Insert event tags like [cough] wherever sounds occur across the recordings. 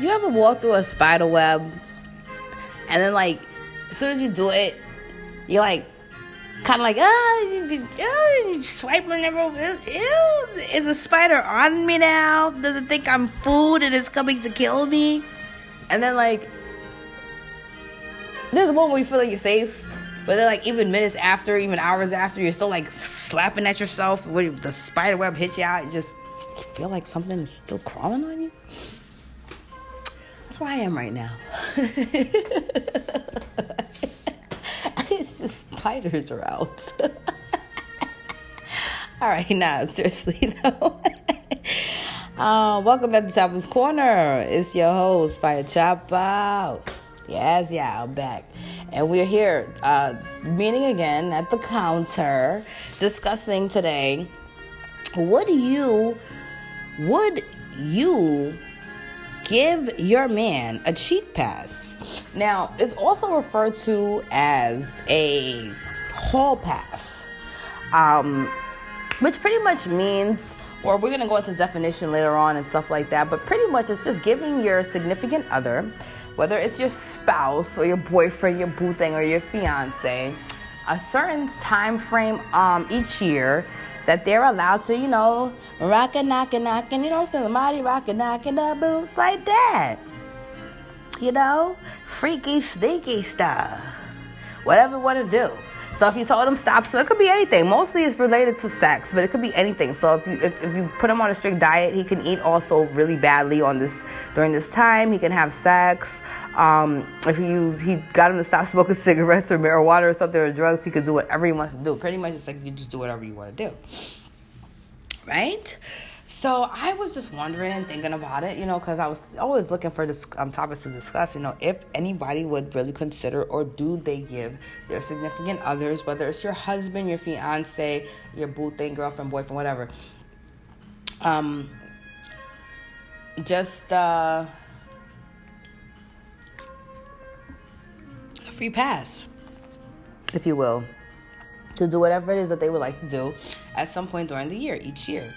You ever walk through a spider web and then like as soon as you do it, you're like kind of like ah, you, uh, you swipe whenever. Ew, is a spider on me now? Does it think I'm food and it's coming to kill me? And then like there's a moment where you feel like you're safe. But then, like, even minutes after, even hours after, you're still like slapping at yourself. When the spider web hits you out, you just you feel like something is still crawling on you. Where I am right now. [laughs] it's just spiders are out. [laughs] All right, now seriously [laughs] though. uh, welcome back to Chopper's Corner. It's your host, Fire Chopper. Yes, yeah, I'm back. And we're here uh, meeting again at the counter, discussing today would you would you give your man a cheat pass? Now, it's also referred to as a hall pass, um, which pretty much means, or we're gonna go into definition later on and stuff like that, but pretty much it's just giving your significant other whether it's your spouse or your boyfriend, your boo thing, or your fiance, a certain time frame um, each year that they're allowed to, you know, rock a knock a knock and you know, somebody rock a knock the boots like that. You know, freaky, sneaky stuff. Whatever you want to do. So if you told him stop, so it could be anything. Mostly it's related to sex, but it could be anything. So if you if, if you put him on a strict diet, he can eat also really badly on this during this time. He can have sex. Um, if you he got him to stop smoking cigarettes or marijuana or something or drugs, he could do whatever he wants to do. Pretty much, it's like you just do whatever you want to do, right? So I was just wondering and thinking about it, you know, because I was always looking for this um, topics to discuss. You know, if anybody would really consider or do they give their significant others, whether it's your husband, your fiance, your boo thing, girlfriend, boyfriend, whatever, um, just uh a free pass, if you will, to do whatever it is that they would like to do at some point during the year, each year.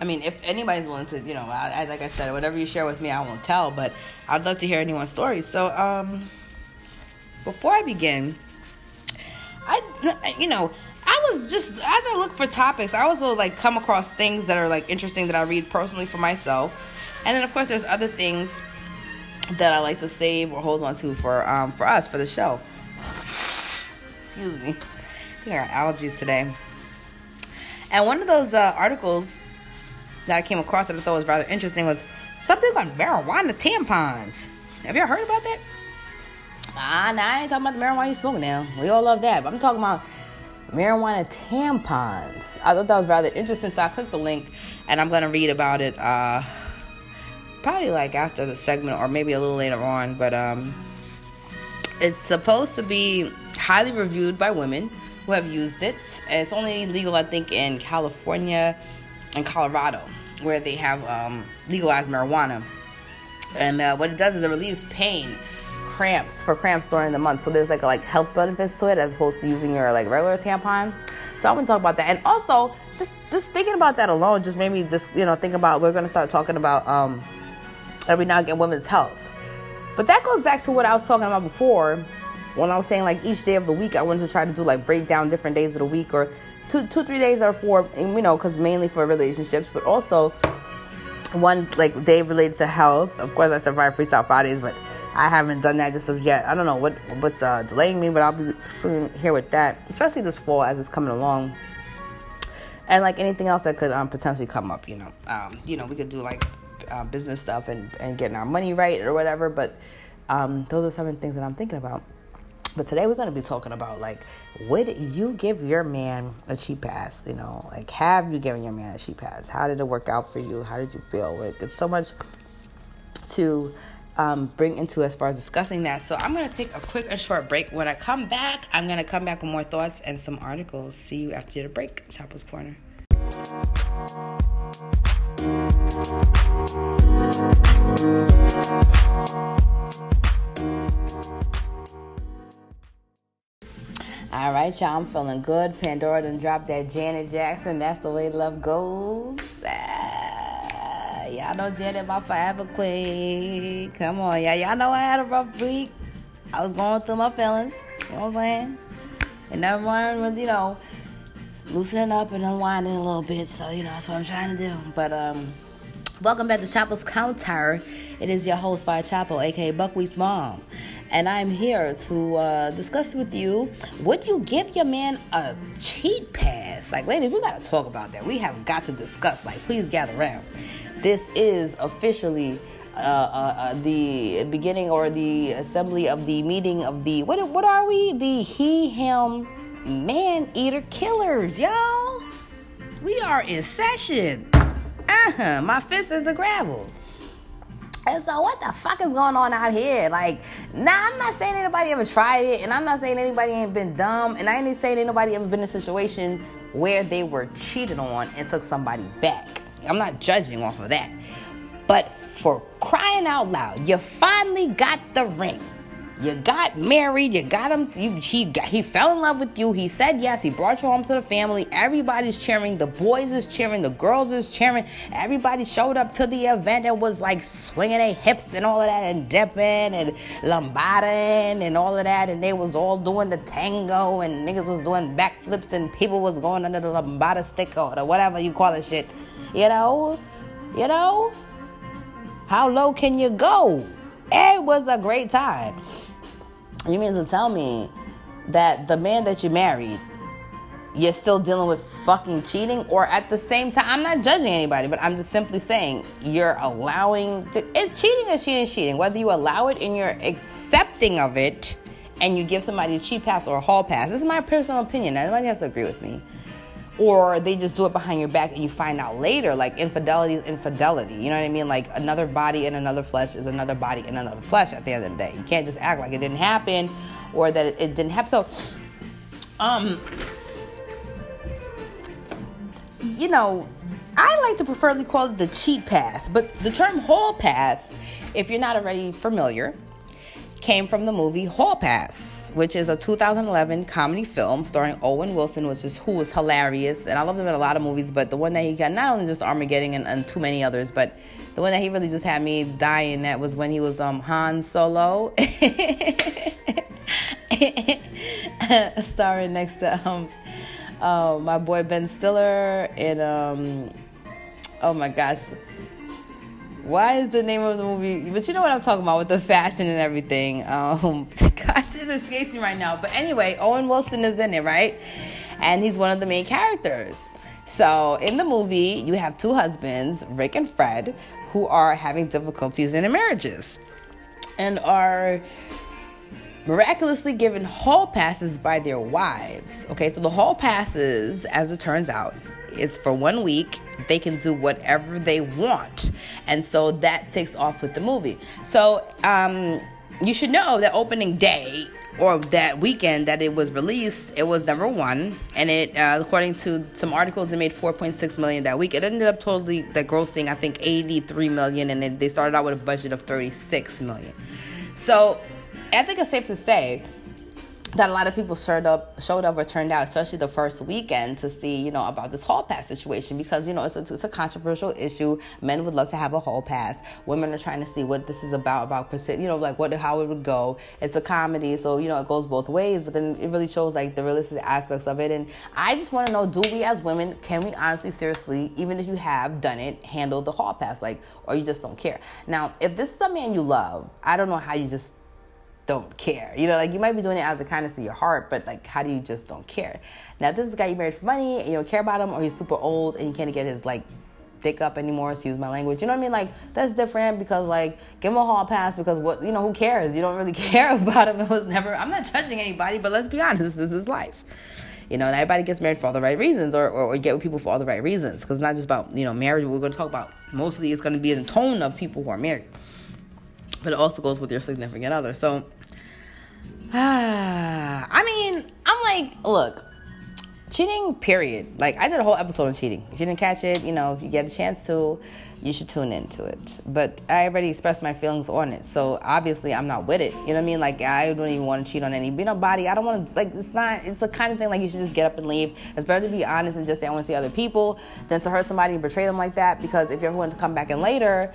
I mean, if anybody's willing to, you know, I, I, like I said, whatever you share with me, I won't tell, but I'd love to hear anyone's stories. So, um, before I begin, I, you know, I was just as I look for topics, I also like come across things that are like interesting that I read personally for myself, and then of course there's other things that I like to save or hold on to for um, for us for the show. Excuse me, I got allergies today. And one of those uh, articles that I came across that I thought was rather interesting was something on marijuana tampons. Have y'all heard about that? Ah, nah, I ain't talking about the marijuana you smoking now. We all love that, but I'm talking about marijuana tampons. I thought that was rather interesting, so I clicked the link and I'm gonna read about it. Uh, probably like after the segment or maybe a little later on, but um, it's supposed to be highly reviewed by women who have used it. It's only legal, I think, in California and Colorado, where they have um, legalized marijuana. And uh, what it does is it relieves pain, cramps for cramps during the month. So there's like like health benefits to it as opposed to using your like regular tampon. So I'm gonna talk about that. And also, just just thinking about that alone just made me just you know think about we're gonna start talking about um, every now and again women's health. But that goes back to what I was talking about before when I was saying like each day of the week I wanted to try to do like break down different days of the week or two two three days are for you know because mainly for relationships but also one like day related to health. Of course I survived Freestyle Fridays but I haven't done that just as yet. I don't know what what's uh, delaying me, but I'll be here with that, especially this fall as it's coming along. And like anything else that could um, potentially come up, you know, um, you know, we could do like uh, business stuff and, and getting our money right or whatever. But um, those are some of the things that I'm thinking about. But today we're going to be talking about like, would you give your man a cheap pass? You know, like, have you given your man a cheap pass? How did it work out for you? How did you feel? Like, it's so much to um, bring into as far as discussing that. So I'm going to take a quick and short break. When I come back, I'm going to come back with more thoughts and some articles. See you after the break. Chapel's Corner. All right, y'all, I'm feeling good. Pandora done dropped that Janet Jackson. That's the way love goes. Uh, Y'all know Janet, my forever queen. Come on, y'all. Y'all know I had a rough week. I was going through my feelings. You know what I'm saying? And everyone was, you know, loosening up and unwinding a little bit. So, you know, that's what I'm trying to do. But, um, welcome back to Chapel's Counter. It is your host, Fire Chapel, aka Buckwheat's mom and I'm here to uh, discuss with you would you give your man a cheat pass? Like, ladies, we gotta talk about that. We have got to discuss. Like, please gather around. This is officially uh, uh, uh, the beginning or the assembly of the meeting of the what? What are we? The he him man eater killers, y'all. We are in session. Uh huh. My fist is the gravel. And so, what the fuck is going on out here? Like, nah, I'm not saying anybody ever tried it, and I'm not saying anybody ain't been dumb, and I ain't saying anybody ever been in a situation where they were cheated on and took somebody back. I'm not judging off of that. But for crying out loud, you finally got the ring. You got married. You got him. You, he got, he fell in love with you. He said yes. He brought you home to the family. Everybody's cheering. The boys is cheering. The girls is cheering. Everybody showed up to the event and was like swinging their hips and all of that and dipping and lambadaing and all of that. And they was all doing the tango and niggas was doing backflips and people was going under the lambada stick or whatever you call it shit. You know, you know. How low can you go? It was a great time. You mean to tell me that the man that you married, you're still dealing with fucking cheating? Or at the same time, I'm not judging anybody, but I'm just simply saying you're allowing, to, it's cheating is cheating is cheating. Whether you allow it and you're accepting of it and you give somebody a cheat pass or a hall pass, this is my personal opinion. Nobody has to agree with me or they just do it behind your back and you find out later like infidelity is infidelity. You know what i mean? Like another body in another flesh is another body in another flesh at the end of the day. You can't just act like it didn't happen or that it, didn't happen. So um you know i like to preferably call it the cheat pass but the term hall pass if you're not already familiar came from the movie hall pass which is a 2011 comedy film starring Owen Wilson, which is who is hilarious, and I love him in a lot of movies. But the one that he got, not only just Armageddon and, and too many others, but the one that he really just had me dying that was when he was um Hansel, [laughs] starring next to um uh, my boy Ben Stiller and um oh my gosh why is the name of the movie? But you know what I'm talking about with the fashion and everything. Um, [laughs] gosh, it escapes right now. But anyway, Owen Wilson is in it, right? And he's one of the main characters. So in the movie, you have two husbands, Rick and Fred, who are having difficulties in their marriages and are miraculously given hall passes by their wives. Okay, so the hall passes, as it turns out, is for one week. They can do whatever they want. And so that takes off with the movie. So um, you should know that opening day or that weekend that it was released, it was number one, and it, uh, according to some articles, it made 4.6 million that week. It ended up totally the grossing, I think, 83 million, and it, they started out with a budget of 36 million. So I think it's safe to say that a lot of people showed up, showed up or turned out, especially the first weekend, to see you know about this hall pass situation because you know it's a, it's a controversial issue. Men would love to have a hall pass. Women are trying to see what this is about, about you know like what how it would go. It's a comedy, so you know it goes both ways. But then it really shows like the realistic aspects of it. And I just want to know: Do we as women can we honestly, seriously, even if you have done it, handle the hall pass like, or you just don't care? Now, if this is a man you love, I don't know how you just don't care. You know, like you might be doing it out of the kindness of your heart, but like, how do you just don't care? Now, this is a guy you married for money and you don't care about him, or he's super old and you can't get his like dick up anymore, excuse my language. You know what I mean? Like that's different because like give him a hall pass because what you know who cares? You don't really [laughs] care about him. It was never. I'm not judging anybody, but let's be honest. This is life. You know, and everybody gets married for all the right reasons, or, or, or get with people for all the right reasons. Because not just about you know marriage. We're going to talk about mostly it's going to be in the tone of people who are married, but it also goes with your significant other. So [sighs] I mean, I'm like, look, cheating, period. Like I did a whole episode on cheating. If you didn't catch it, you know, if you get a chance to, you should tune into it. But I already expressed my feelings on it, so obviously I'm not with it. You know what I mean? Like I don't even want to cheat on any body. I don't want to like it's not. It's the kind of thing like you should just get up and leave. It's better to be honest and just say I want to see other people than to hurt somebody and betray them like that. Because if you ever want to come back in later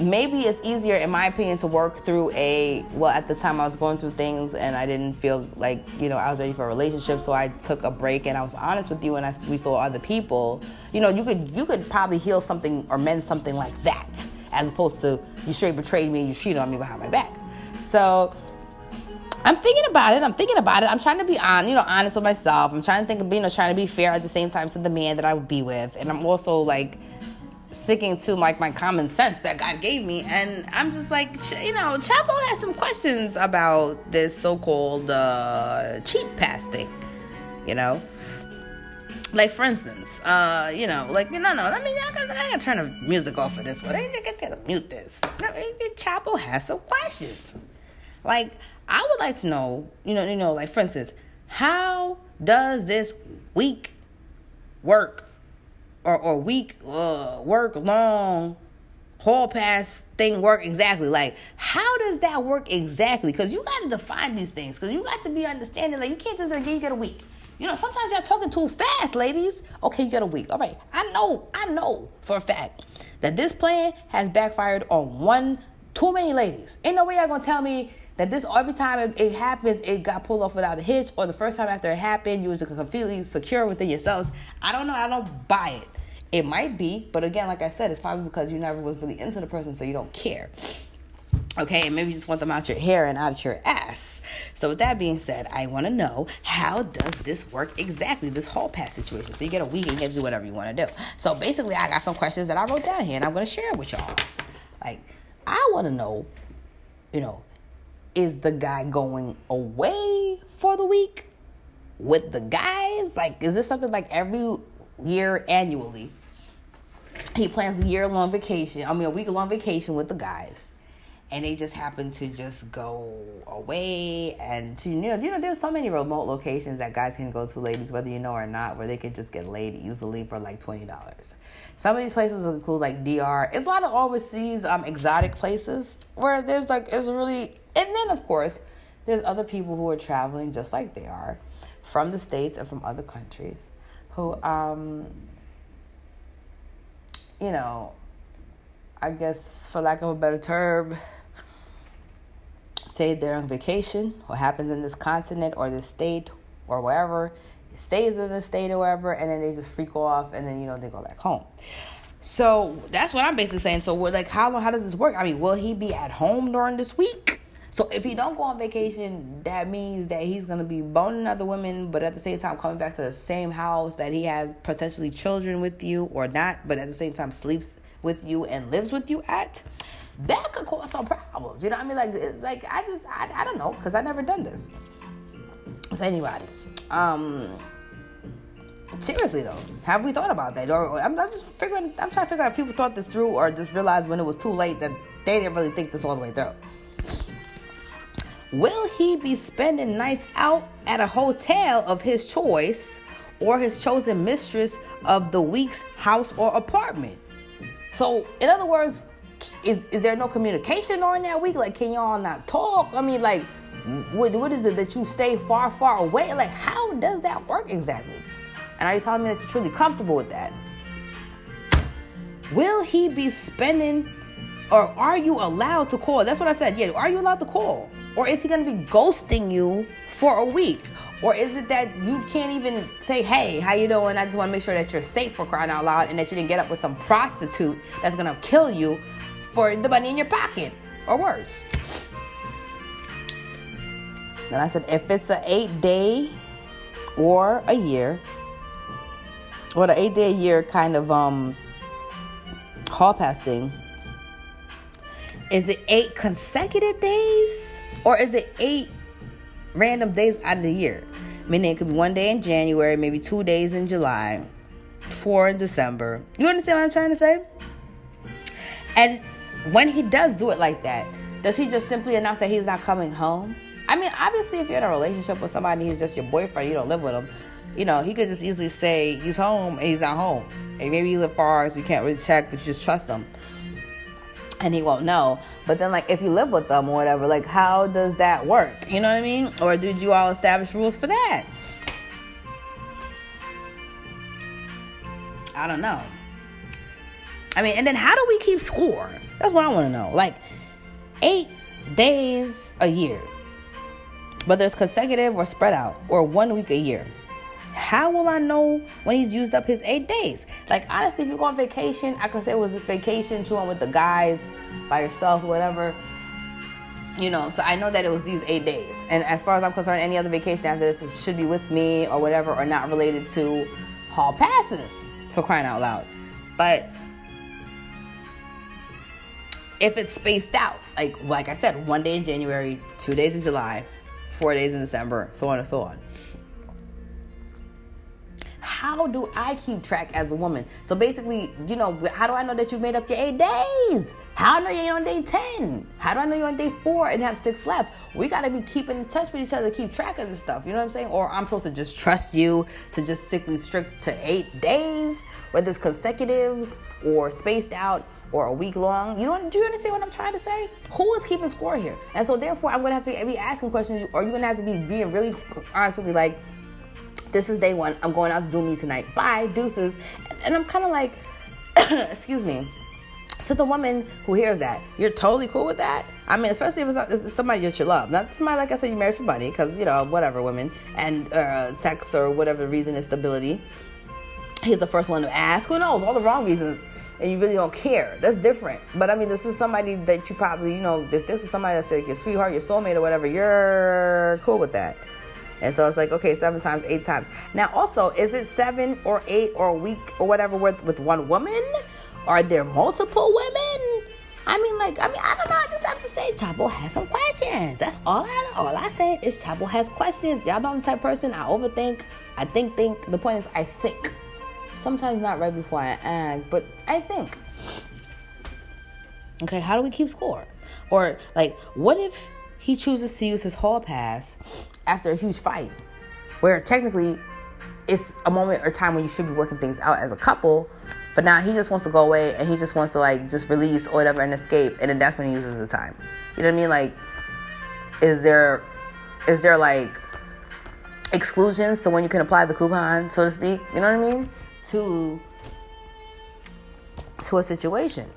maybe it's easier in my opinion to work through a well at the time i was going through things and i didn't feel like you know i was ready for a relationship so i took a break and i was honest with you and I, we saw other people you know you could you could probably heal something or mend something like that as opposed to you straight betrayed me and you cheated on me behind my back so I'm thinking about it. I'm thinking about it. I'm trying to be on, you know, honest with myself. I'm trying to think of, you know, trying to be fair at the same time to the man that I would be with. And I'm also like sticking to like my common sense that God gave me, and I'm just like, you know, Chapo has some questions about this so-called uh, cheat pass thing, you know. Like for instance, uh, you know, like no, no. I mean, I gotta, I gotta turn the music off for this one. I gotta mute this. No, Chapo has some questions. Like I would like to know, you know, you know, like for instance, how does this week work or, or week uh, work long hall pass thing work exactly? Like, how does that work exactly? Because you got to define these things. Because you got to be understanding. Like, you can't just like, you get a week. You know, sometimes y'all talking too fast, ladies. Okay, you get a week. All right. I know, I know for a fact that this plan has backfired on one, too many ladies. Ain't no way y'all gonna tell me that this every time it, it, happens, it got pulled off without a hitch, or the first time after it happened, you was completely secure within yourselves. I don't know. I don't buy it. It might be, but again, like I said, it's probably because you never was really into the person, so you don't care. Okay, and maybe you just want them out of your hair and out of your ass. So with that being said, I want to know how does this work exactly? This hall pass situation. So you get a week and you do whatever you want to do. So basically, I got some questions that I wrote down here, and I'm going to share with y'all. Like, I want to know, you know, is the guy going away for the week with the guys? Like, is this something like every year annually? He plans a year long vacation, I mean, a week long vacation with the guys. And they just happen to just go away and to you know you know there's so many remote locations that guys can go to ladies whether you know or not where they could just get laid easily for like twenty dollars. Some of these places include like DR. It's a lot of overseas um exotic places where there's like it's really and then, of course, there's other people who are traveling just like they are from the States and from other countries who, um, you know, I guess for lack of a better term, say they're on vacation, what happens in this continent or this state or wherever, stays in the state or wherever, and then they just freak off and then, you know, they go back home. So that's what I'm basically saying. So, like, how long, how does this work? I mean, will he be at home during this week? So if he don't go on vacation, that means that he's gonna be boning other women, but at the same time coming back to the same house that he has potentially children with you or not, but at the same time sleeps with you and lives with you at. That could cause some problems. You know what I mean? Like, like I just I, I don't know because I never done this with anybody. Um, seriously though, have we thought about that? Or I'm, I'm just figuring. I'm trying to figure out if people thought this through or just realized when it was too late that they didn't really think this all the way through. Will he be spending nights out at a hotel of his choice or his chosen mistress of the week's house or apartment? So, in other words, is, is there no communication during that week? Like, can y'all not talk? I mean, like, what, what is it that you stay far, far away? Like, how does that work exactly? And are you telling me that you're truly comfortable with that? Will he be spending, or are you allowed to call? That's what I said. Yeah, are you allowed to call? Or is he going to be ghosting you for a week? Or is it that you can't even say, hey, how you doing? I just want to make sure that you're safe for crying out loud and that you didn't get up with some prostitute that's going to kill you for the money in your pocket or worse. Then I said, if it's an eight day or a year, or the eight day a year kind of um hall pass thing, is it eight consecutive days? Or is it eight random days out of the year? Meaning it could be one day in January, maybe two days in July, four in December. You understand what I'm trying to say? And when he does do it like that, does he just simply announce that he's not coming home? I mean, obviously, if you're in a relationship with somebody who's just your boyfriend, you don't live with him, you know, he could just easily say he's home and he's not home. And maybe he live far, so you can't really check, but you just trust him. And he won't know. But then, like, if you live with them or whatever, like, how does that work? You know what I mean? Or did you all establish rules for that? I don't know. I mean, and then how do we keep score? That's what I want to know. Like, eight days a year, whether it's consecutive or spread out, or one week a year. How will I know when he's used up his eight days? Like, honestly, if you go on vacation, I could say it was this vacation, chilling with the guys by yourself, whatever. You know, so I know that it was these eight days. And as far as I'm concerned, any other vacation after this should be with me or whatever, or not related to hall passes for crying out loud. But if it's spaced out, like like I said, one day in January, two days in July, four days in December, so on and so on. How do I keep track as a woman? So basically, you know, how do I know that you made up your eight days? How do I know you're on day 10? How do I know you're on day four and have six left? We got to be keeping in touch with each other, keep track of this stuff. You know what I'm saying? Or I'm supposed to just trust you to just strictly strict to eight days, whether it's consecutive or spaced out or a week long. You know, do you understand what I'm trying to say? Who is keeping score here? And so therefore, I'm gonna have to be asking questions, or you're gonna have to be being really honest with me, like, this is day one. I'm going out to do me tonight. Bye, deuces. And I'm kind of like, [coughs] excuse me. So the woman who hears that, you're totally cool with that. I mean, especially if it's, it's somebody that you love, not somebody like I said you married for money, because you know whatever women and uh, sex or whatever reason is stability he's the first one to ask. Who knows? All the wrong reasons, and you really don't care. That's different. But I mean, this is somebody that you probably, you know, if this is somebody that's like your sweetheart, your soulmate, or whatever, you're cool with that. And so it's like, okay, seven times, eight times. Now, also, is it seven or eight or a week or whatever with, with one woman? Are there multiple women? I mean, like, I mean, I don't know. I just have to say, Chapo has some questions. That's all I all I say is Chapo has questions. Y'all know I'm the type person I overthink. I think, think. The point is, I think. Sometimes not right before I act, but I think. Okay, how do we keep score? Or like, what if he chooses to use his hall pass after a huge fight, where technically it's a moment or time when you should be working things out as a couple, but now he just wants to go away and he just wants to like just release or whatever and escape, and then that's when he uses the time. You know what I mean? Like, is there is there like exclusions to when you can apply the coupon, so to speak? You know what I mean? to to a situation.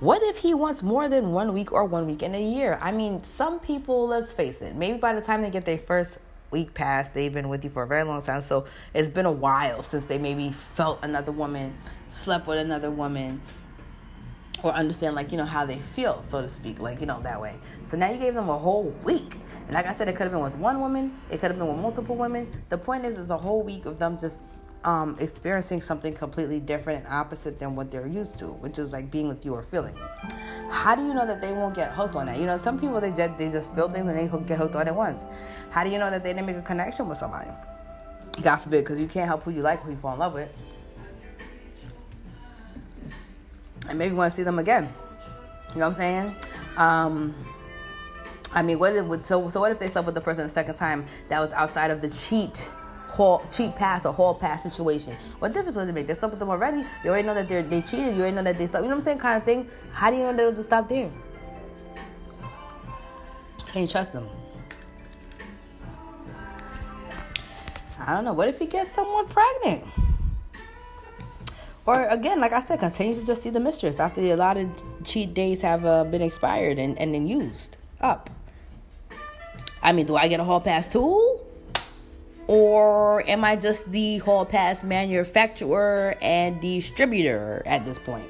What if he wants more than one week or one week in a year? I mean, some people, let's face it, maybe by the time they get their first week past, they've been with you for a very long time. So it's been a while since they maybe felt another woman, slept with another woman, or understand like you know how they feel so to speak like you know that way so now you gave them a whole week and like i said it could have been with one woman it could have been with multiple women the point is it's a whole week of them just um, experiencing something completely different and opposite than what they're used to, which is like being with you or feeling. How do you know that they won't get hooked on that? You know, some people they just, they just feel things and they get hooked on it once. How do you know that they didn't make a connection with somebody? God forbid, because you can't help who you like, who you fall in love with, and maybe want to see them again. You know what I'm saying? Um, I mean, what if so? So what if they slept with the person the second time that was outside of the cheat? Hall, cheat pass or hall pass situation. What difference does it make? They slept with them already. You already know that they they cheated. You already know that they slept. You know what I'm saying? Kind of thing. How do you know that it was stop there? Can you trust them? I don't know. What if he gets someone pregnant? Or again, like I said, continue to just see the mischief after the allotted cheat days have uh, been expired and, and then used up. I mean, do I get a hall pass too? Or am I just the hall pass manufacturer and distributor at this point?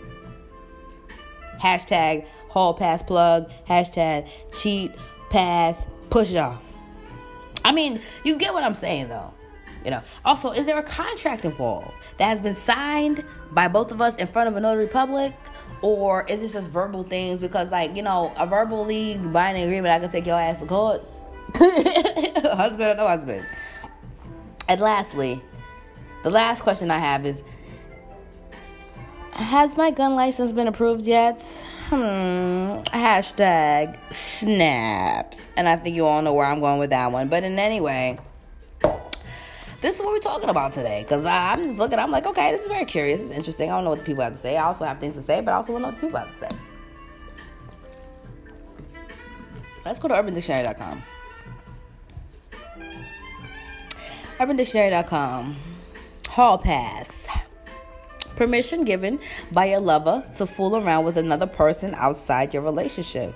Hashtag hall pass plug, hashtag cheat pass pusher. I mean, you get what I'm saying though. You know. Also, is there a contract involved that has been signed by both of us in front of a notary public? Or is this just verbal things? Because like, you know, a verbally binding agreement I can take your ass to court. [laughs] husband or no husband. And lastly, the last question I have is Has my gun license been approved yet? Hmm. Hashtag snaps. And I think you all know where I'm going with that one. But in any way, this is what we're talking about today. Because I'm just looking, I'm like, okay, this is very curious. It's interesting. I don't know what the people have to say. I also have things to say, but I also want to know what the people have to say. Let's go to urbandictionary.com. Urbandictionary.com. Hall pass. Permission given by your lover to fool around with another person outside your relationship.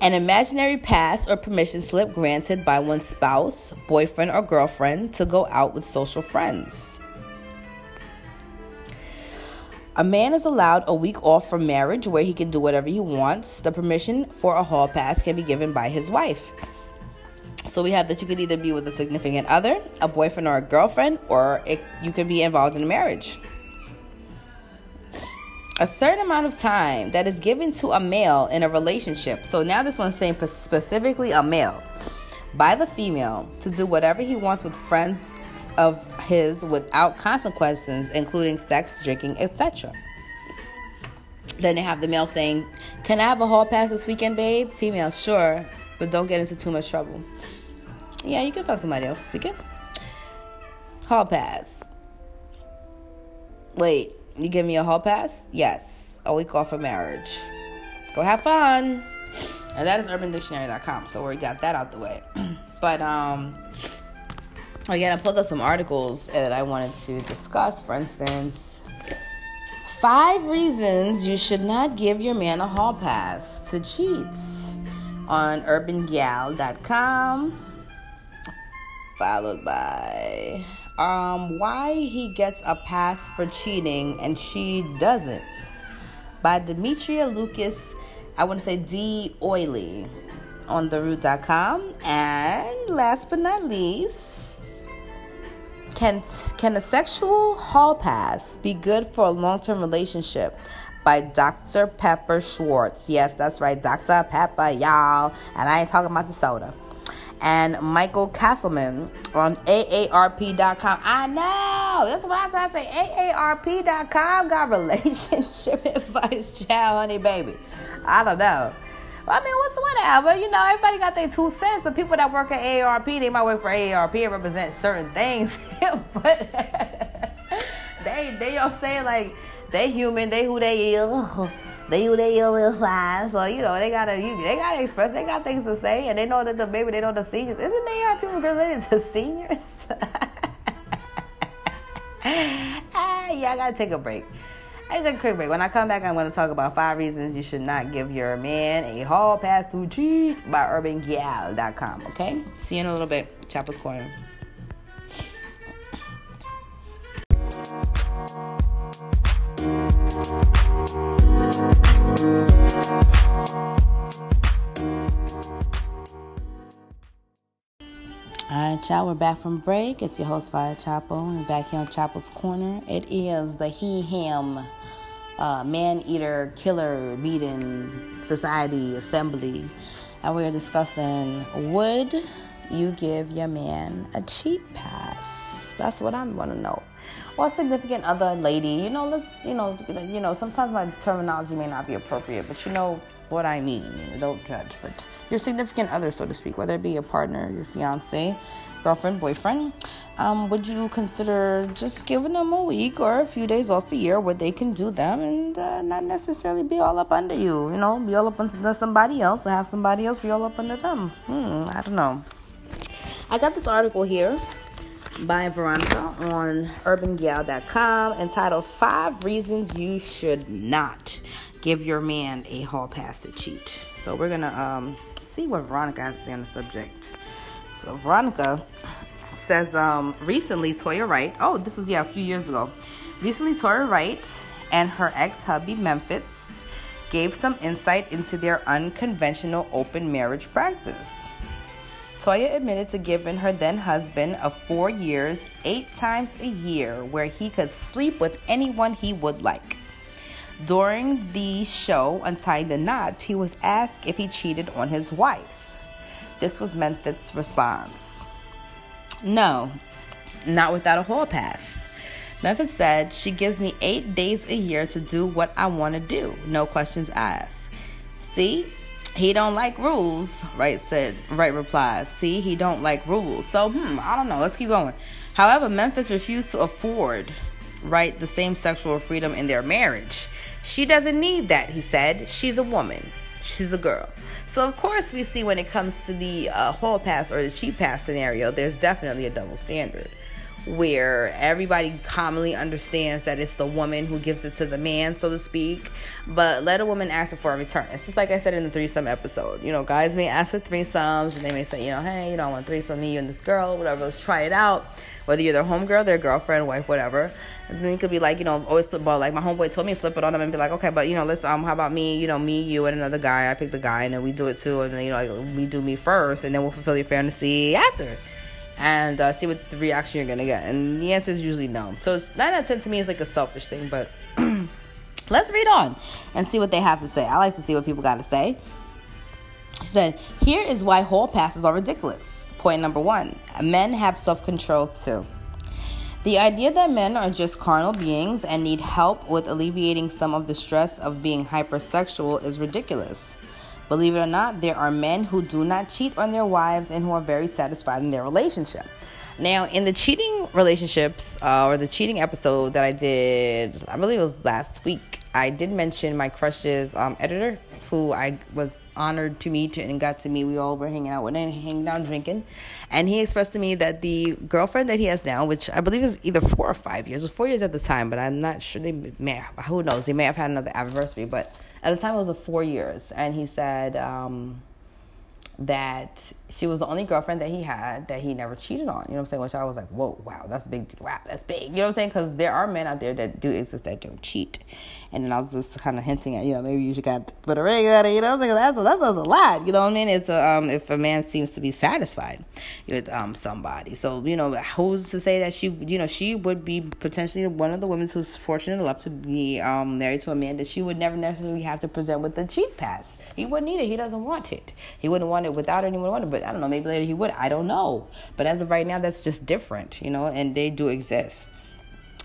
An imaginary pass or permission slip granted by one's spouse, boyfriend, or girlfriend to go out with social friends. A man is allowed a week off from marriage where he can do whatever he wants. The permission for a hall pass can be given by his wife. So we have that you could either be with a significant other, a boyfriend or a girlfriend, or it, you could be involved in a marriage. A certain amount of time that is given to a male in a relationship. So now this one's saying specifically a male by the female to do whatever he wants with friends of his without consequences, including sex, drinking, etc. Then they have the male saying, Can I have a hall pass this weekend, babe? Female, sure, but don't get into too much trouble. Yeah, you can fuck somebody else this weekend. Hall pass. Wait, you give me a hall pass? Yes. A week off of marriage. Go have fun. And that is urbandictionary.com. So we got that out the way. [clears throat] but um again, I pulled up some articles that I wanted to discuss. For instance, five reasons you should not give your man a hall pass to cheat on urbangal.com, followed by um, why he gets a pass for cheating and she doesn't by Demetria Lucas. I want to say D'Oyley on theroot.com. And last but not least, can can a sexual hall pass be good for a long-term relationship? By Dr. Pepper Schwartz. Yes, that's right, Dr. Pepper, y'all. And I ain't talking about the soda and Michael Castleman on AARP.com. I know. That's what I said. I say AARP.com got relationship [laughs] advice, child, honey, baby. I don't know. I mean, what's whatever? You know, everybody got their two cents. The people that work at AARP, they might work for AARP and represent certain things, [laughs] but [laughs] they, they, you know saying? Like, they human, they who they is. They who they with fine. So you know they gotta you, they gotta express. They got things to say, and they know that the maybe they know the seniors. Isn't they have people related to seniors? ah, yeah, I gotta take a break. I take a quick break. When I come back, I'm to talk about five reasons you should not give your man a hall pass to cheat by urbangal.com. Okay? See you in a little bit. Chapel's Corner. All right, y'all, we're back from break. It's your host, Fire Chapel, and back here on Chapel's Corner. It is the He Him uh, Man Eater Killer Meeting Society Assembly, and we're discussing would you give your man a cheat pass? That's what I want to know. Or a significant other lady, you know, let's, you know, you know, sometimes my terminology may not be appropriate, but you know what I mean. Don't judge, but your significant other, so to speak, whether it be your partner, your fiance, girlfriend, boyfriend, um, would you consider just giving them a week or a few days off a year where they can do them and uh, not necessarily be all up under you? You know, be all up under somebody else or have somebody else be all up under them. Hmm, I don't know. I got this article here by Veronica on urbangal.com entitled Five Reasons You Should Not Give Your Man a Hall Pass to Cheat. So we're going to um, see what Veronica has to say on the subject. So Veronica says um, recently Toya Wright, oh, this was yeah a few years ago. Recently, Toya Wright and her ex-hubby Memphis gave some insight into their unconventional open marriage practice. Toya admitted to giving her then husband of four years eight times a year where he could sleep with anyone he would like. During the show Untying the Knot, he was asked if he cheated on his wife. This was Memphis' response No, not without a hall pass. Memphis said, She gives me eight days a year to do what I want to do, no questions asked. See, He don't like rules, right? Said Wright replies. See, he don't like rules. So, hmm, I don't know. Let's keep going. However, Memphis refused to afford, right, the same sexual freedom in their marriage. She doesn't need that, he said. She's a woman. She's a girl. So of course we see when it comes to the uh, hall pass or the cheap pass scenario, there's definitely a double standard where everybody commonly understands that it's the woman who gives it to the man, so to speak. But let a woman ask for a return. It's just like I said in the threesome episode. You know, guys may ask for threesomes and they may say, you know, hey, you know, I want threesome, me, you, and this girl, whatever. Let's try it out. Whether you're their homegirl, their girlfriend, wife, whatever. And then it could be like, you know, always ball. Like my homeboy told me, flip it on them and be like, okay, but you know, let's um, how about me? You know, me, you, and another guy. I pick the guy, and then we do it too, and then you know, like, we do me first, and then we'll fulfill your fantasy after and uh, see what the reaction you're gonna get. And the answer is usually no. So it's nine out of ten to me is like a selfish thing, but [clears throat] let's read on and see what they have to say. I like to see what people got to say. She said, "Here is why hall passes are ridiculous." Point number one: Men have self-control too. The idea that men are just carnal beings and need help with alleviating some of the stress of being hypersexual is ridiculous. Believe it or not, there are men who do not cheat on their wives and who are very satisfied in their relationship. Now, in the cheating relationships uh, or the cheating episode that I did, I believe it was last week, I did mention my crush's um, editor, who I was honored to meet and got to meet. We all were hanging out with and hanging out drinking. And he expressed to me that the girlfriend that he has now, which I believe is either four or five years, or four years at the time, but I'm not sure they may have, who knows, they may have had another anniversary, but at the time, it was a four years, and he said um, that she was the only girlfriend that he had that he never cheated on. You know what I'm saying? Which I was like, whoa, wow, that's big. Wow, that's big. You know what I'm saying? Because there are men out there that do exist that don't cheat. And then I was just kind of hinting at, you know, maybe you should got put a ring on it. You know, I was like, that's a, that's, a lot. You know what I mean? It's a, um, if a man seems to be satisfied with um somebody. So you know, who's to say that she, you know, she would be potentially one of the women who's fortunate enough to be um married to a man that she would never necessarily have to present with the cheat pass. He wouldn't need it. He doesn't want it. He wouldn't want it without anyone wanting. it. But I don't know. Maybe later he would. I don't know. But as of right now, that's just different. You know, and they do exist.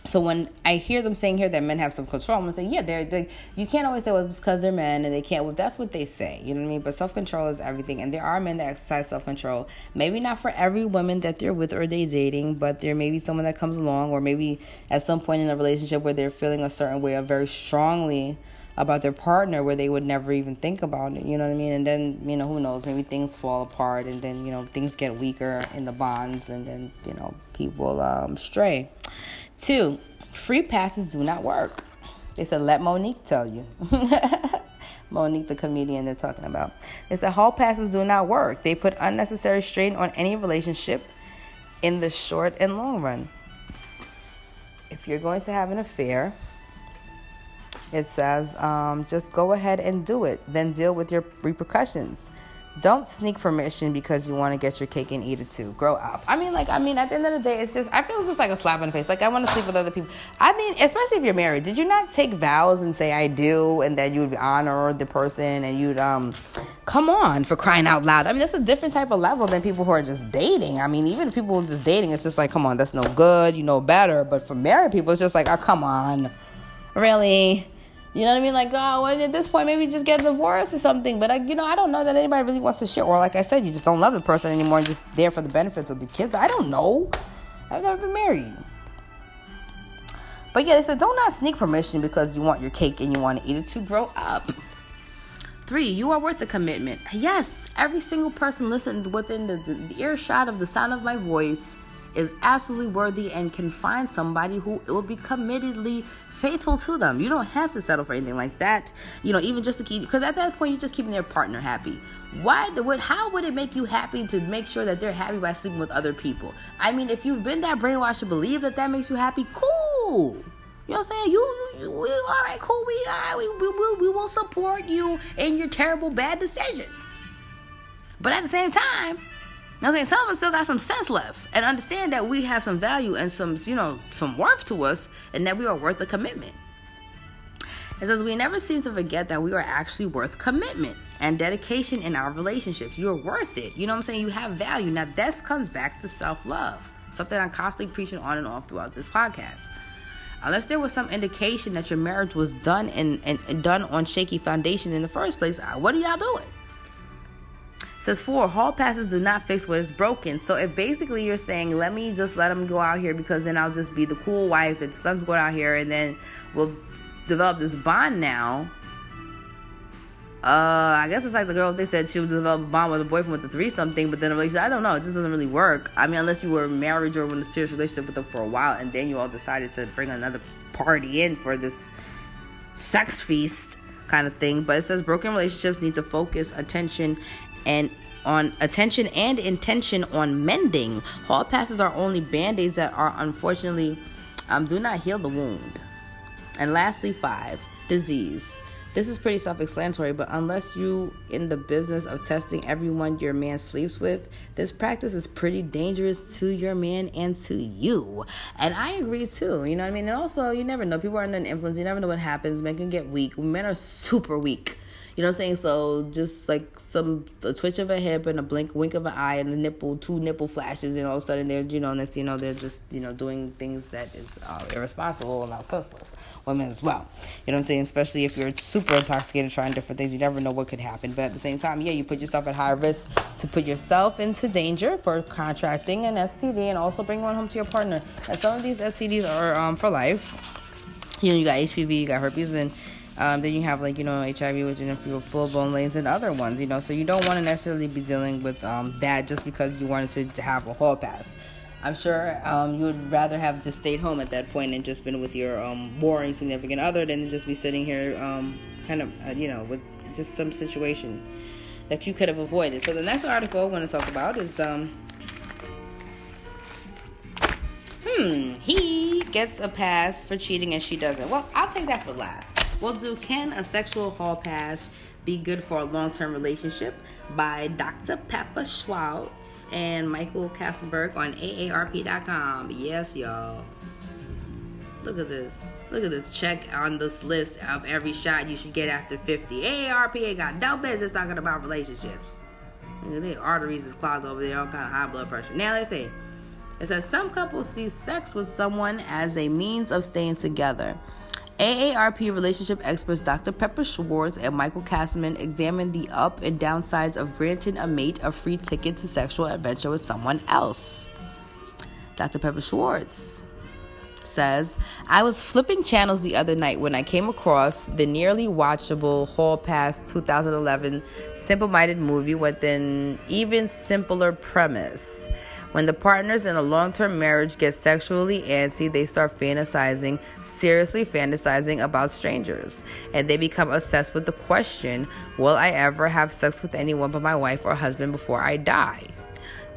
So when I hear them saying here that men have some control, I'm gonna say, yeah, they're, they you can't always say, well, it's because they're men and they can't. Well, that's what they say, you know what I mean? But self control is everything, and there are men that exercise self control. Maybe not for every woman that they're with or they're dating, but there may be someone that comes along, or maybe at some point in a relationship where they're feeling a certain way or very strongly about their partner where they would never even think about it, you know what I mean? And then, you know, who knows, maybe things fall apart and then, you know, things get weaker in the bonds and then, you know, people um, stray. Two, Free passes do not work. They said, let Monique tell you. [laughs] Monique, the comedian they're talking about. They said, hall passes do not work. They put unnecessary strain on any relationship in the short and long run. If you're going to have an affair, it says, um, just go ahead and do it. Then deal with your repercussions. Don't sneak permission because you want to get your cake and eat it too. Grow up. I mean, like, I mean, at the end of the day, it's just, I feel it's just like a slap in the face. Like, I want to sleep with other people. I mean, especially if you're married. Did you not take vows and say, I do, and that you would honor the person and you'd, um, come on, for crying out loud. I mean, that's a different type of level than people who are just dating. I mean, even people who's just dating, it's just like, come on, that's no good. You know better. But for married people, it's just like, oh, come on. Really? You know what I mean? Like, oh, well, at this point, maybe just get divorced or something. But, I, you know, I don't know that anybody really wants to share. Or, like I said, you just don't love the person anymore just there for the benefits of the kids. I don't know. I've never been married. But yeah, they said, don't not sneak permission because you want your cake and you want to eat it to grow up. Three, you are worth the commitment. Yes, every single person listening within the, the, the earshot of the sound of my voice is absolutely worthy and can find somebody who will be committedly faithful to them. You don't have to settle for anything like that. You know, even just to keep because at that point you're just keeping their partner happy. Why would how would it make you happy to make sure that they're happy by sleeping with other people? I mean, if you've been that brainwashed to believe that that makes you happy, cool. You know what I'm saying? You, you, we, all right, cool. We, uh, we, we, we, we will support you in your terrible bad decision. But at the same time, I'm saying some of us still got some sense left and understand that we have some value and some, you know, some worth to us and that we are worth a commitment. It says we never seem to forget that we are actually worth commitment and dedication in our relationships. You're worth it. You know what I'm saying? You have value. Now this comes back to self-love. Something I'm constantly preaching on and off throughout this podcast. Unless there was some indication that your marriage was done and, and, and done on shaky foundation in the first place, uh, what are y'all doing? Says four hall passes do not fix what is broken. So if basically you're saying let me just let him go out here because then I'll just be the cool wife that the son's going out here and then we'll develop this bond now. Uh, I guess it's like the girl they said she would develop a bond with a boyfriend with the three something, but then a relationship. I don't know. It just doesn't really work. I mean, unless you were married or in a serious relationship with them for a while, and then you all decided to bring another party in for this sex feast kind of thing. But it says broken relationships need to focus attention and on attention and intention on mending. Hall passes are only band-aids that are unfortunately um, do not heal the wound. And lastly, five, disease. This is pretty self-explanatory, but unless you in the business of testing everyone your man sleeps with, this practice is pretty dangerous to your man and to you. And I agree too. You know what I mean? And also, you never know. People are under an influence. You never know what happens. Men can get weak. Men are super weak you know what I'm saying? So just like some a twitch of a hip and a blink, wink of an eye and a nipple, two nipple flashes, and all of a sudden they're you know next you know they're just you know doing things that is uh, irresponsible and not senseless. Women as well. You know what I'm saying? Especially if you're super intoxicated, trying different things, you never know what could happen. But at the same time, yeah, you put yourself at high risk to put yourself into danger for contracting an STD and also bring one home to your partner. And some of these STDs are um, for life. You know, you got HPV, you got herpes, and um, then you have like you know HIV, which is a few full blown lanes and other ones. You know, so you don't want to necessarily be dealing with um, that just because you wanted to, to have a hall pass. I'm sure um, you would rather have just stayed home at that point and just been with your um, boring significant other than just be sitting here, um, kind of, uh, you know, with just some situation that you could have avoided. So the next article I want to talk about is, um, hmm, he gets a pass for cheating and she doesn't. Well, I'll take that for last. We'll do Can a Sexual Hall Pass Be Good for a Long Term Relationship by Dr. Pepper Schwartz and Michael Kassenberg on AARP.com. Yes, y'all. Look at this. Look at this. Check on this list of every shot you should get after 50. AARP ain't got no business talking about relationships. The arteries is clogged over there, all kind of high blood pressure. Now let's see. It says some couples see sex with someone as a means of staying together. AARP relationship experts Dr. Pepper Schwartz and Michael Kasman examined the up and downsides of granting a mate a free ticket to sexual adventure with someone else. Dr. Pepper Schwartz says, I was flipping channels the other night when I came across the nearly watchable Hall Pass 2011 simple minded movie with an even simpler premise. When the partners in a long term marriage get sexually antsy, they start fantasizing, seriously fantasizing about strangers. And they become obsessed with the question Will I ever have sex with anyone but my wife or husband before I die?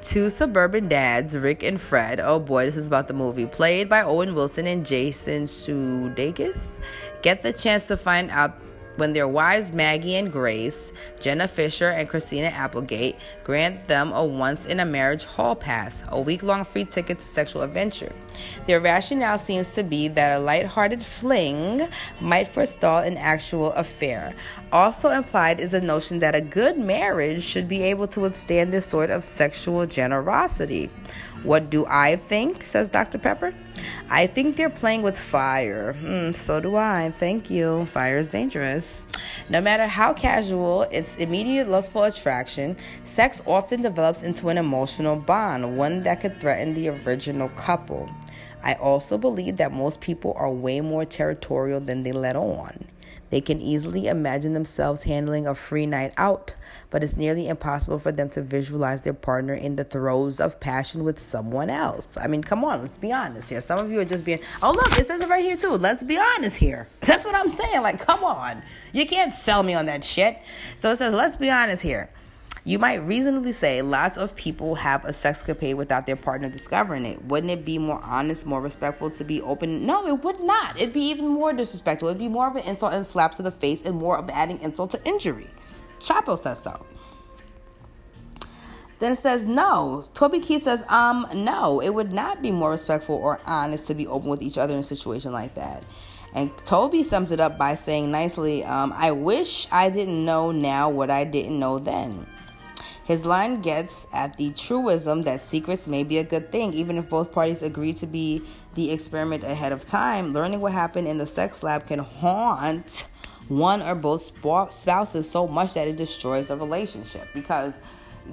Two suburban dads, Rick and Fred, oh boy, this is about the movie, played by Owen Wilson and Jason Sudeikis, get the chance to find out when their wives Maggie and Grace, Jenna Fischer, and Christina Applegate grant them a once in a marriage hall pass, a week long free ticket to sexual adventure. Their rationale seems to be that a light-hearted fling might forestall an actual affair. Also implied is the notion that a good marriage should be able to withstand this sort of sexual generosity. What do I think? says Dr. Pepper. I think they're playing with fire. Mm, so do I. Thank you. Fire is dangerous. No matter how casual its immediate lustful attraction, sex often develops into an emotional bond, one that could threaten the original couple. I also believe that most people are way more territorial than they let on. They can easily imagine themselves handling a free night out, but it's nearly impossible for them to visualize their partner in the throes of passion with someone else. I mean, come on, let's be honest here. Some of you are just being, oh, look, it says it right here too. Let's be honest here. [laughs] That's what I'm saying. Like, come on. You can't sell me on that shit. So it says, let's be honest here. You might reasonably say lots of people have a sexcapade without their partner discovering it. Wouldn't it be more honest, more respectful to be open? No, it would not. It'd be even more disrespectful. It'd be more of an insult and slap to the face and more of adding insult to injury. Chapo says so. Then it says no. Toby Keith says, um, no, it would not be more respectful or honest to be open with each other in a situation like that. And Toby sums it up by saying nicely, um, I wish I didn't know now what I didn't know then. His line gets at the truism that secrets may be a good thing, even if both parties agree to be the experiment ahead of time. Learning what happened in the sex lab can haunt one or both spouses so much that it destroys the relationship because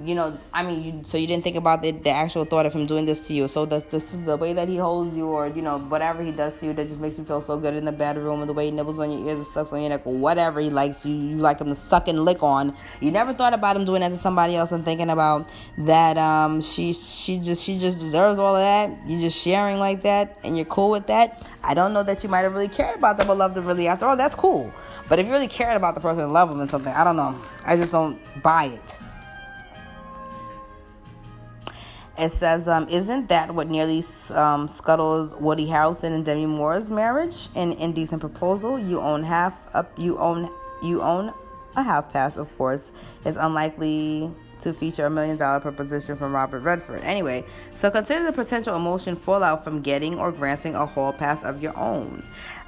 you know, I mean, you, so you didn't think about the, the actual thought of him doing this to you. So the, the, the way that he holds you, or you know, whatever he does to you, that just makes you feel so good in the bedroom, or the way he nibbles on your ears and sucks on your neck, or whatever he likes you, you like him to suck and lick on. You never thought about him doing that to somebody else and thinking about that. Um, she she just she just deserves all of that. You just sharing like that, and you're cool with that. I don't know that you might have really cared about them or loved them really. After all, that's cool. But if you really cared about the person and love them and something, I don't know. I just don't buy it. It says, um, "Isn't that what nearly um, scuttles Woody Harrelson and Demi Moore's marriage in Indecent Proposal? You own half up. You own you own a half pass, of course. It's unlikely to feature a million dollar proposition from Robert Redford. Anyway, so consider the potential emotion fallout from getting or granting a hall pass of your own.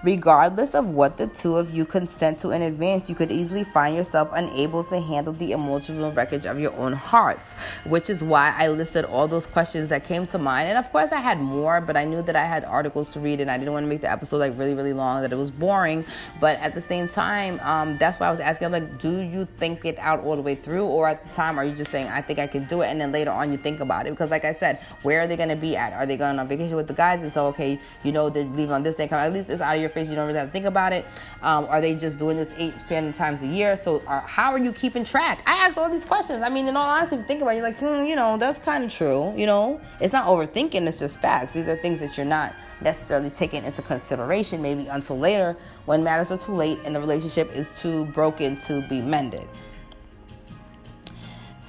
Regardless of what the two of you consent to in advance, you could easily find yourself unable to handle the emotional wreckage of your own hearts, which is why I listed all those questions that came to mind. And of course, I had more, but I knew that I had articles to read and I didn't want to make the episode like really, really long, that it was boring. But at the same time, um, that's why I was asking, like, do you think it out all the way through? Or at the time, are you just saying, I think I can do it? And then later on, you think about it. Because, like I said, where are they going to be at? Are they going on vacation with the guys? And so, okay, you know, they're leaving on this day, Come, at least it's out of your face. You don't really have to think about it. Um, are they just doing this eight, ten times a year? So, are, how are you keeping track? I ask all these questions. I mean, in all honesty, if you think about it, you're like, hmm, you know, that's kind of true. You know, it's not overthinking. It's just facts. These are things that you're not necessarily taking into consideration maybe until later when matters are too late and the relationship is too broken to be mended.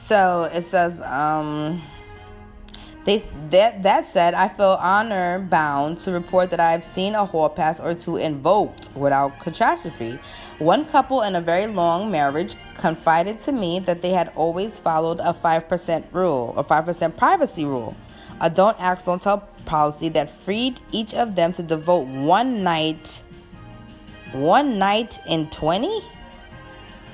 So it says, um, they, that, that said, I feel honor bound to report that I have seen a hall pass or two invoked without catastrophe. One couple in a very long marriage confided to me that they had always followed a 5% rule, a 5% privacy rule, a don't ask, don't tell policy that freed each of them to devote one night, one night in 20?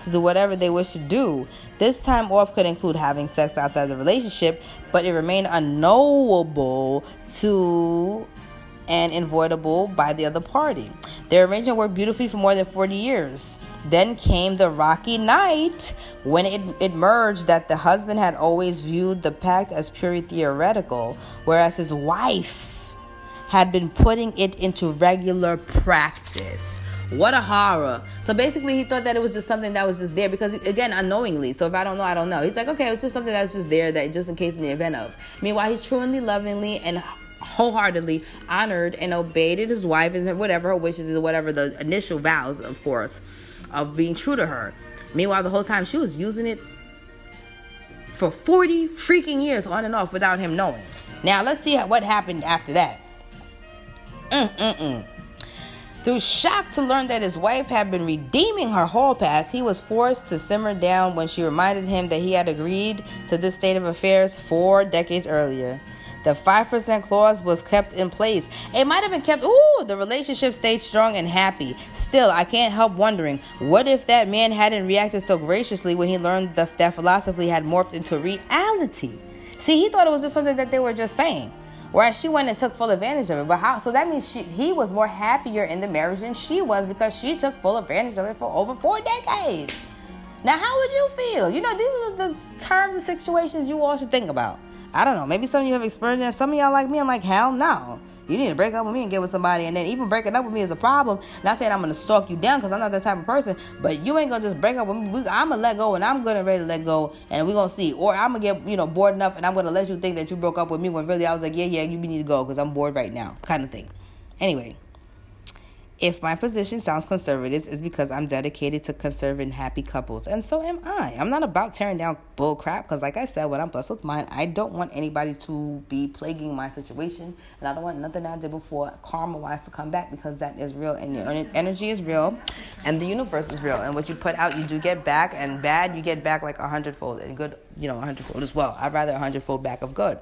To do whatever they wish to do. This time off could include having sex outside the relationship, but it remained unknowable to and avoidable by the other party. Their arrangement worked beautifully for more than 40 years. Then came the rocky night when it, it emerged that the husband had always viewed the pact as purely theoretical, whereas his wife had been putting it into regular practice. What a horror. So basically, he thought that it was just something that was just there because, again, unknowingly. So if I don't know, I don't know. He's like, okay, it's just something that's just there that just in case in the event of. Meanwhile, he's truly lovingly and wholeheartedly honored and obeyed his wife and whatever her wishes or whatever the initial vows, of course, of being true to her. Meanwhile, the whole time she was using it for 40 freaking years on and off without him knowing. Now, let's see what happened after that. Mm-mm-mm. Through shock to learn that his wife had been redeeming her hall pass, he was forced to simmer down when she reminded him that he had agreed to this state of affairs four decades earlier. The 5% clause was kept in place. It might have been kept, ooh, the relationship stayed strong and happy. Still, I can't help wondering what if that man hadn't reacted so graciously when he learned that, that philosophy had morphed into reality? See, he thought it was just something that they were just saying. Whereas she went and took full advantage of it. But how? So that means she, he was more happier in the marriage than she was because she took full advantage of it for over four decades. Now, how would you feel? You know, these are the terms and situations you all should think about. I don't know. Maybe some of you have experienced that. Some of y'all like me. I'm like, hell no. You need to break up with me and get with somebody, and then even breaking up with me is a problem. Not saying I'm gonna stalk you down because I'm not that type of person, but you ain't gonna just break up with me. I'm gonna let go, and I'm gonna ready to let go, and we're gonna see. Or I'm gonna get you know bored enough, and I'm gonna let you think that you broke up with me when really I was like, yeah, yeah, you need to go because I'm bored right now, kind of thing. Anyway. If my position sounds conservative, it's because I'm dedicated to conserving happy couples, and so am I. I'm not about tearing down bull crap because, like I said, when I'm blessed with mine, I don't want anybody to be plaguing my situation, and I don't want nothing I did before karma wise to come back because that is real, and your energy is real, and the universe is real, and what you put out, you do get back, and bad, you get back like a hundredfold, and good, you know, a hundredfold as well. I'd rather a hundredfold back of good.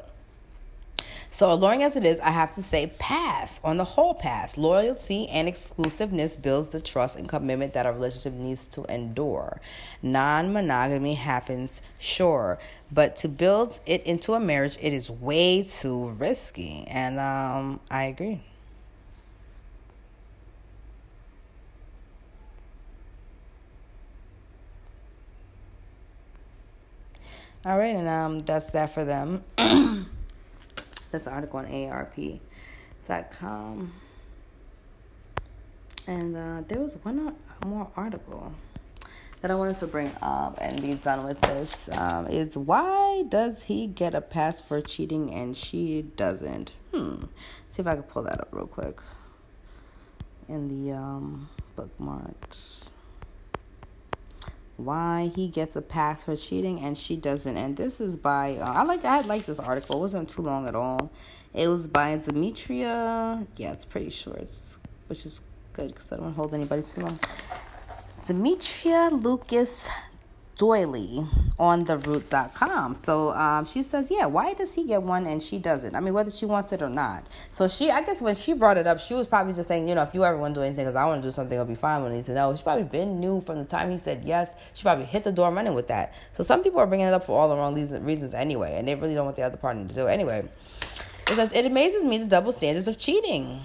So, alluring as it is, I have to say pass on the whole pass. Loyalty and exclusiveness builds the trust and commitment that a relationship needs to endure. Non monogamy happens, sure, but to build it into a marriage, it is way too risky. And um, I agree. All right, and um, that's that for them. [clears throat] that's the article on AARP.com. And uh, there was one more article that I wanted to bring up and be done with this um, is why does he get a pass for cheating and she doesn't? Hmm. See if I can pull that up real quick in the um, bookmarks. Why he gets a pass for cheating and she doesn't, and this is by uh, I like I like this article. It wasn't too long at all. It was by Demetria. Yeah, it's pretty short, it's, which is good because I don't want to hold anybody too long. Demetria Lucas D'Oyley on theroot.com. So um, she says, Yeah, why does he get one and she doesn't? I mean, whether she wants it or not. So she, I guess when she brought it up, she was probably just saying, You know, if you ever want to do anything because I want to do something, I'll be fine when he said no. She probably been new from the time he said yes. She probably hit the door running with that. So some people are bringing it up for all the wrong reasons anyway, and they really don't want the other partner to do it anyway. It says, It amazes me the double standards of cheating.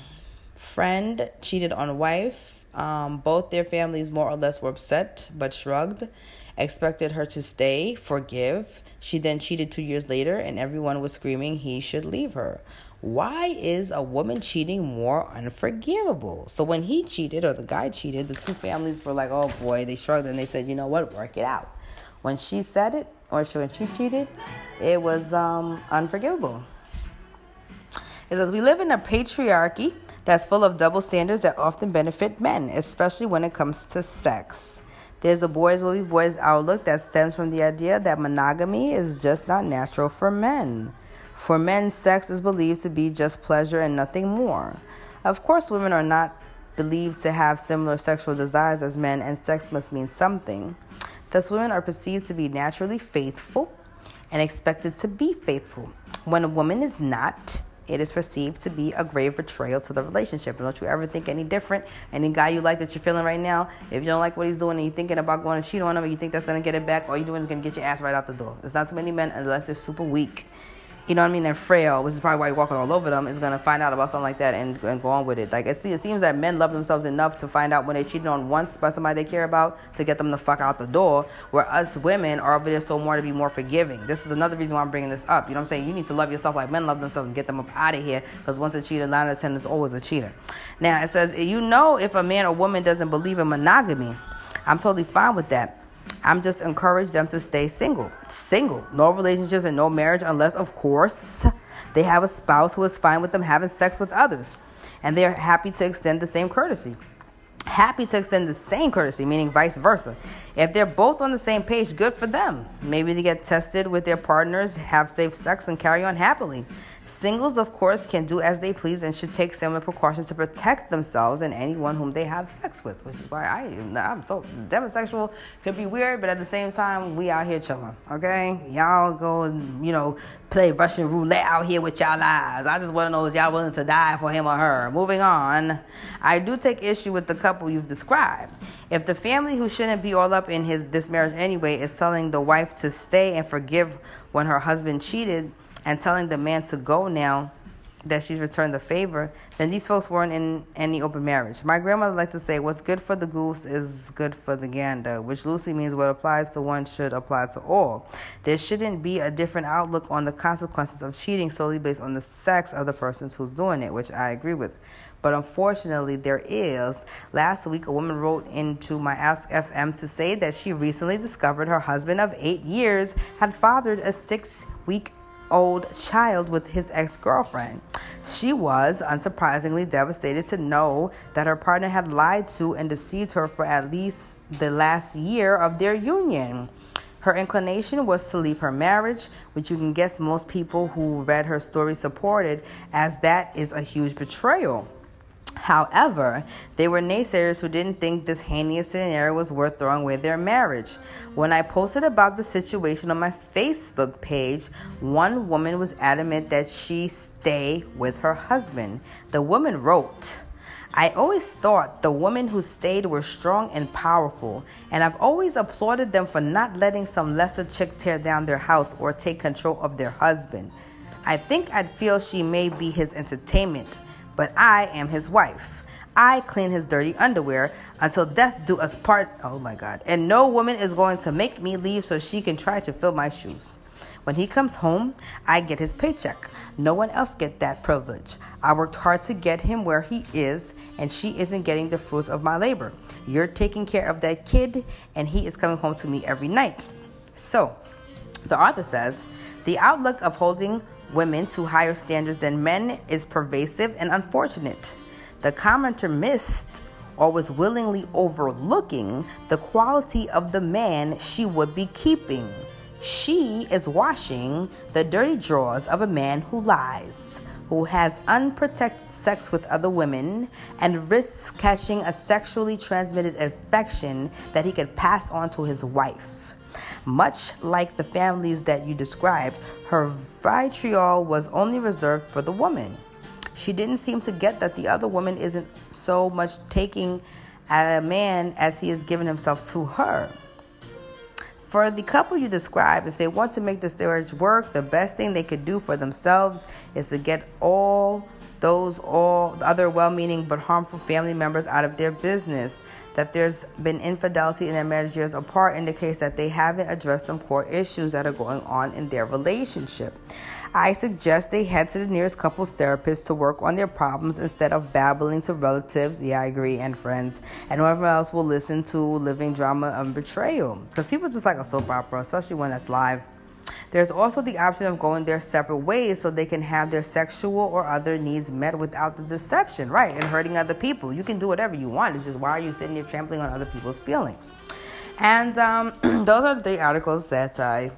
Friend cheated on wife um, both their families more or less were upset but shrugged, expected her to stay, forgive. She then cheated two years later, and everyone was screaming he should leave her. Why is a woman cheating more unforgivable? So when he cheated or the guy cheated, the two families were like, oh boy, they shrugged and they said, you know what, work it out. When she said it, or when she cheated, it was um, unforgivable. It says, We live in a patriarchy that's full of double standards that often benefit men, especially when it comes to sex. There's a boys will be boys outlook that stems from the idea that monogamy is just not natural for men. For men, sex is believed to be just pleasure and nothing more. Of course, women are not believed to have similar sexual desires as men, and sex must mean something. Thus, women are perceived to be naturally faithful and expected to be faithful. When a woman is not, it is perceived to be a grave betrayal to the relationship. don't you ever think any different. Any guy you like that you're feeling right now, if you don't like what he's doing and you're thinking about going to cheat on him, and you think that's gonna get it back, all you're doing is gonna get your ass right out the door. There's not too many men unless they're super weak you know what I mean, and frail, which is probably why you're walking all over them, is to find out about something like that and, and go on with it. Like, it, it seems that men love themselves enough to find out when they cheated on once by somebody they care about to get them the fuck out the door, where us women are over there so more to be more forgiving. This is another reason why I'm bringing this up. You know what I'm saying? You need to love yourself like men love themselves and get them up out of here, because once a cheater, nine out of ten is always a cheater. Now, it says, you know if a man or woman doesn't believe in monogamy. I'm totally fine with that. I'm just encourage them to stay single. Single. No relationships and no marriage unless, of course, they have a spouse who is fine with them having sex with others. And they're happy to extend the same courtesy. Happy to extend the same courtesy, meaning vice versa. If they're both on the same page, good for them. Maybe they get tested with their partners, have safe sex, and carry on happily. Singles, of course, can do as they please and should take similar precautions to protect themselves and anyone whom they have sex with, which is why I, I'm so demisexual. Could be weird, but at the same time, we out here chilling, okay? Y'all go and, you know, play Russian roulette out here with y'all lives. I just want to know if y'all willing to die for him or her. Moving on, I do take issue with the couple you've described. If the family who shouldn't be all up in his this marriage anyway is telling the wife to stay and forgive when her husband cheated, and telling the man to go now that she's returned the favor, then these folks weren't in any open marriage. My grandmother liked to say, What's good for the goose is good for the gander, which loosely means what applies to one should apply to all. There shouldn't be a different outlook on the consequences of cheating solely based on the sex of the person who's doing it, which I agree with. But unfortunately, there is. Last week, a woman wrote into my Ask FM to say that she recently discovered her husband of eight years had fathered a six week old child with his ex girlfriend. She was, unsurprisingly, devastated to know that her partner had lied to and deceived her for at least the last year of their union. Her inclination was to leave her marriage, which you can guess most people who read her story supported, as that is a huge betrayal. However, they were naysayers who didn't think this heinous scenario was worth throwing away their marriage. When I posted about the situation on my Facebook page, one woman was adamant that she stay with her husband. The woman wrote, I always thought the women who stayed were strong and powerful, and I've always applauded them for not letting some lesser chick tear down their house or take control of their husband. I think I'd feel she may be his entertainment but I am his wife. I clean his dirty underwear until death do us part. Oh my God. And no woman is going to make me leave so she can try to fill my shoes. When he comes home, I get his paycheck. No one else get that privilege. I worked hard to get him where he is, and she isn't getting the fruits of my labor. You're taking care of that kid, and he is coming home to me every night. So, the author says, the outlook of holding women to higher standards than men is pervasive and unfortunate. The commenter missed or was willingly overlooking the quality of the man she would be keeping. She is washing the dirty drawers of a man who lies, who has unprotected sex with other women, and risks catching a sexually transmitted infection that he could pass on to his wife. Much like the families that you described, her vitriol was only reserved for the woman. She didn't seem to get that the other woman isn't so much taking a man as he has given himself to her. For the couple you described, if they want to make this marriage work, the best thing they could do for themselves is to get all those all other well-meaning but harmful family members out of their business. That there's been infidelity in their marriage years apart indicates that they haven't addressed some core issues that are going on in their relationship. I suggest they head to the nearest couples therapist to work on their problems instead of babbling to relatives, yeah, I agree, and friends, and whoever else will listen to living drama and betrayal. Because people just like a soap opera, especially when that's live. There's also the option of going their separate ways so they can have their sexual or other needs met without the deception, right? And hurting other people. You can do whatever you want. It's just why are you sitting here trampling on other people's feelings? And um, [clears throat] those are the articles that I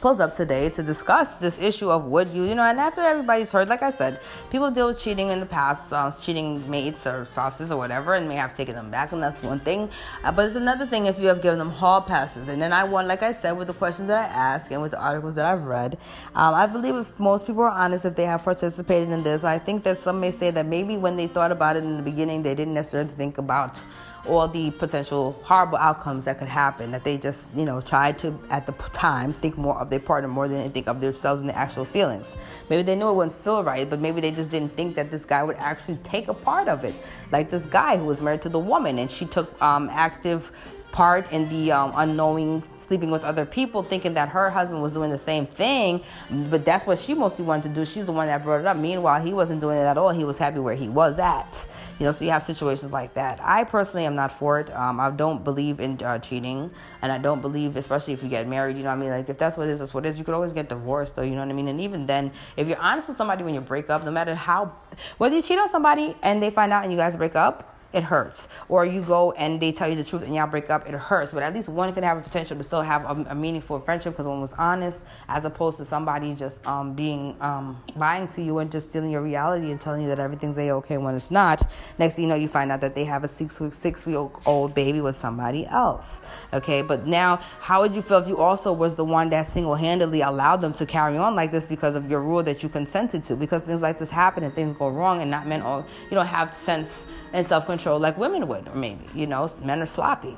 pulled up today to discuss this issue of would you, you know, and after everybody's heard, like I said, people deal with cheating in the past, uh, cheating mates or spouses or whatever, and may have taken them back, and that's one thing. Uh, but it's another thing if you have given them hall passes. And then I want, like I said, with the questions that I ask and with the articles that I've read, um, I believe if most people are honest, if they have participated in this, I think that some may say that maybe when they thought about it in the beginning, they didn't necessarily think about all the potential horrible outcomes that could happen that they just you know tried to at the time think more of their partner more than they think of themselves and their actual feelings maybe they knew it wouldn't feel right but maybe they just didn't think that this guy would actually take a part of it like this guy who was married to the woman and she took um, active part in the um, unknowing sleeping with other people, thinking that her husband was doing the same thing. But that's what she mostly wanted to do. She's the one that brought it up. Meanwhile, he wasn't doing it at all. He was happy where he was at. You know, so you have situations like that. I personally am not for it. Um, I don't believe in uh, cheating, and I don't believe, especially if you get married. You know what I mean? Like if that's what it is, that's what it is. You could always get divorced, though. You know what I mean? And even then, if you're honest with somebody when you break up, no matter how, whether you cheat on somebody and they find out and you guys break up it hurts. Or you go and they tell you the truth and y'all break up, it hurts. But at least one can have a potential to still have a, a meaningful friendship because one was honest, as opposed to somebody just um, being um, lying to you and just stealing your reality and telling you that everything's a okay when it's not. Next thing you know, you find out that they have a six week six week old baby with somebody else. Okay, but now how would you feel if you also was the one that single handedly allowed them to carry on like this because of your rule that you consented to? Because things like this happen and things go wrong and not men all you know have sense and self control like women would, or maybe, you know, men are sloppy.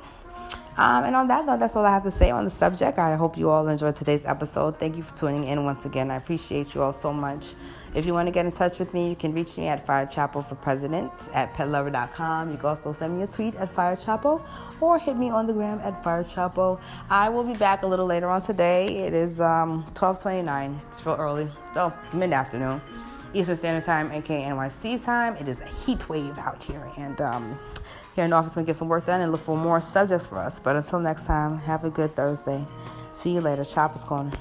Um, and on that note, that's all I have to say on the subject. I hope you all enjoyed today's episode. Thank you for tuning in once again. I appreciate you all so much. If you want to get in touch with me, you can reach me at Fire for President at petlover.com. You can also send me a tweet at Fire Chapel or hit me on the gram at Fire Chapel. I will be back a little later on today. It is um, 1229. It's real early. Oh, mid-afternoon. Eastern Standard Time, aka NYC time. It is a heat wave out here, and um, here in the office, gonna get some work done and look for more subjects for us. But until next time, have a good Thursday. See you later. Chopper's Corner.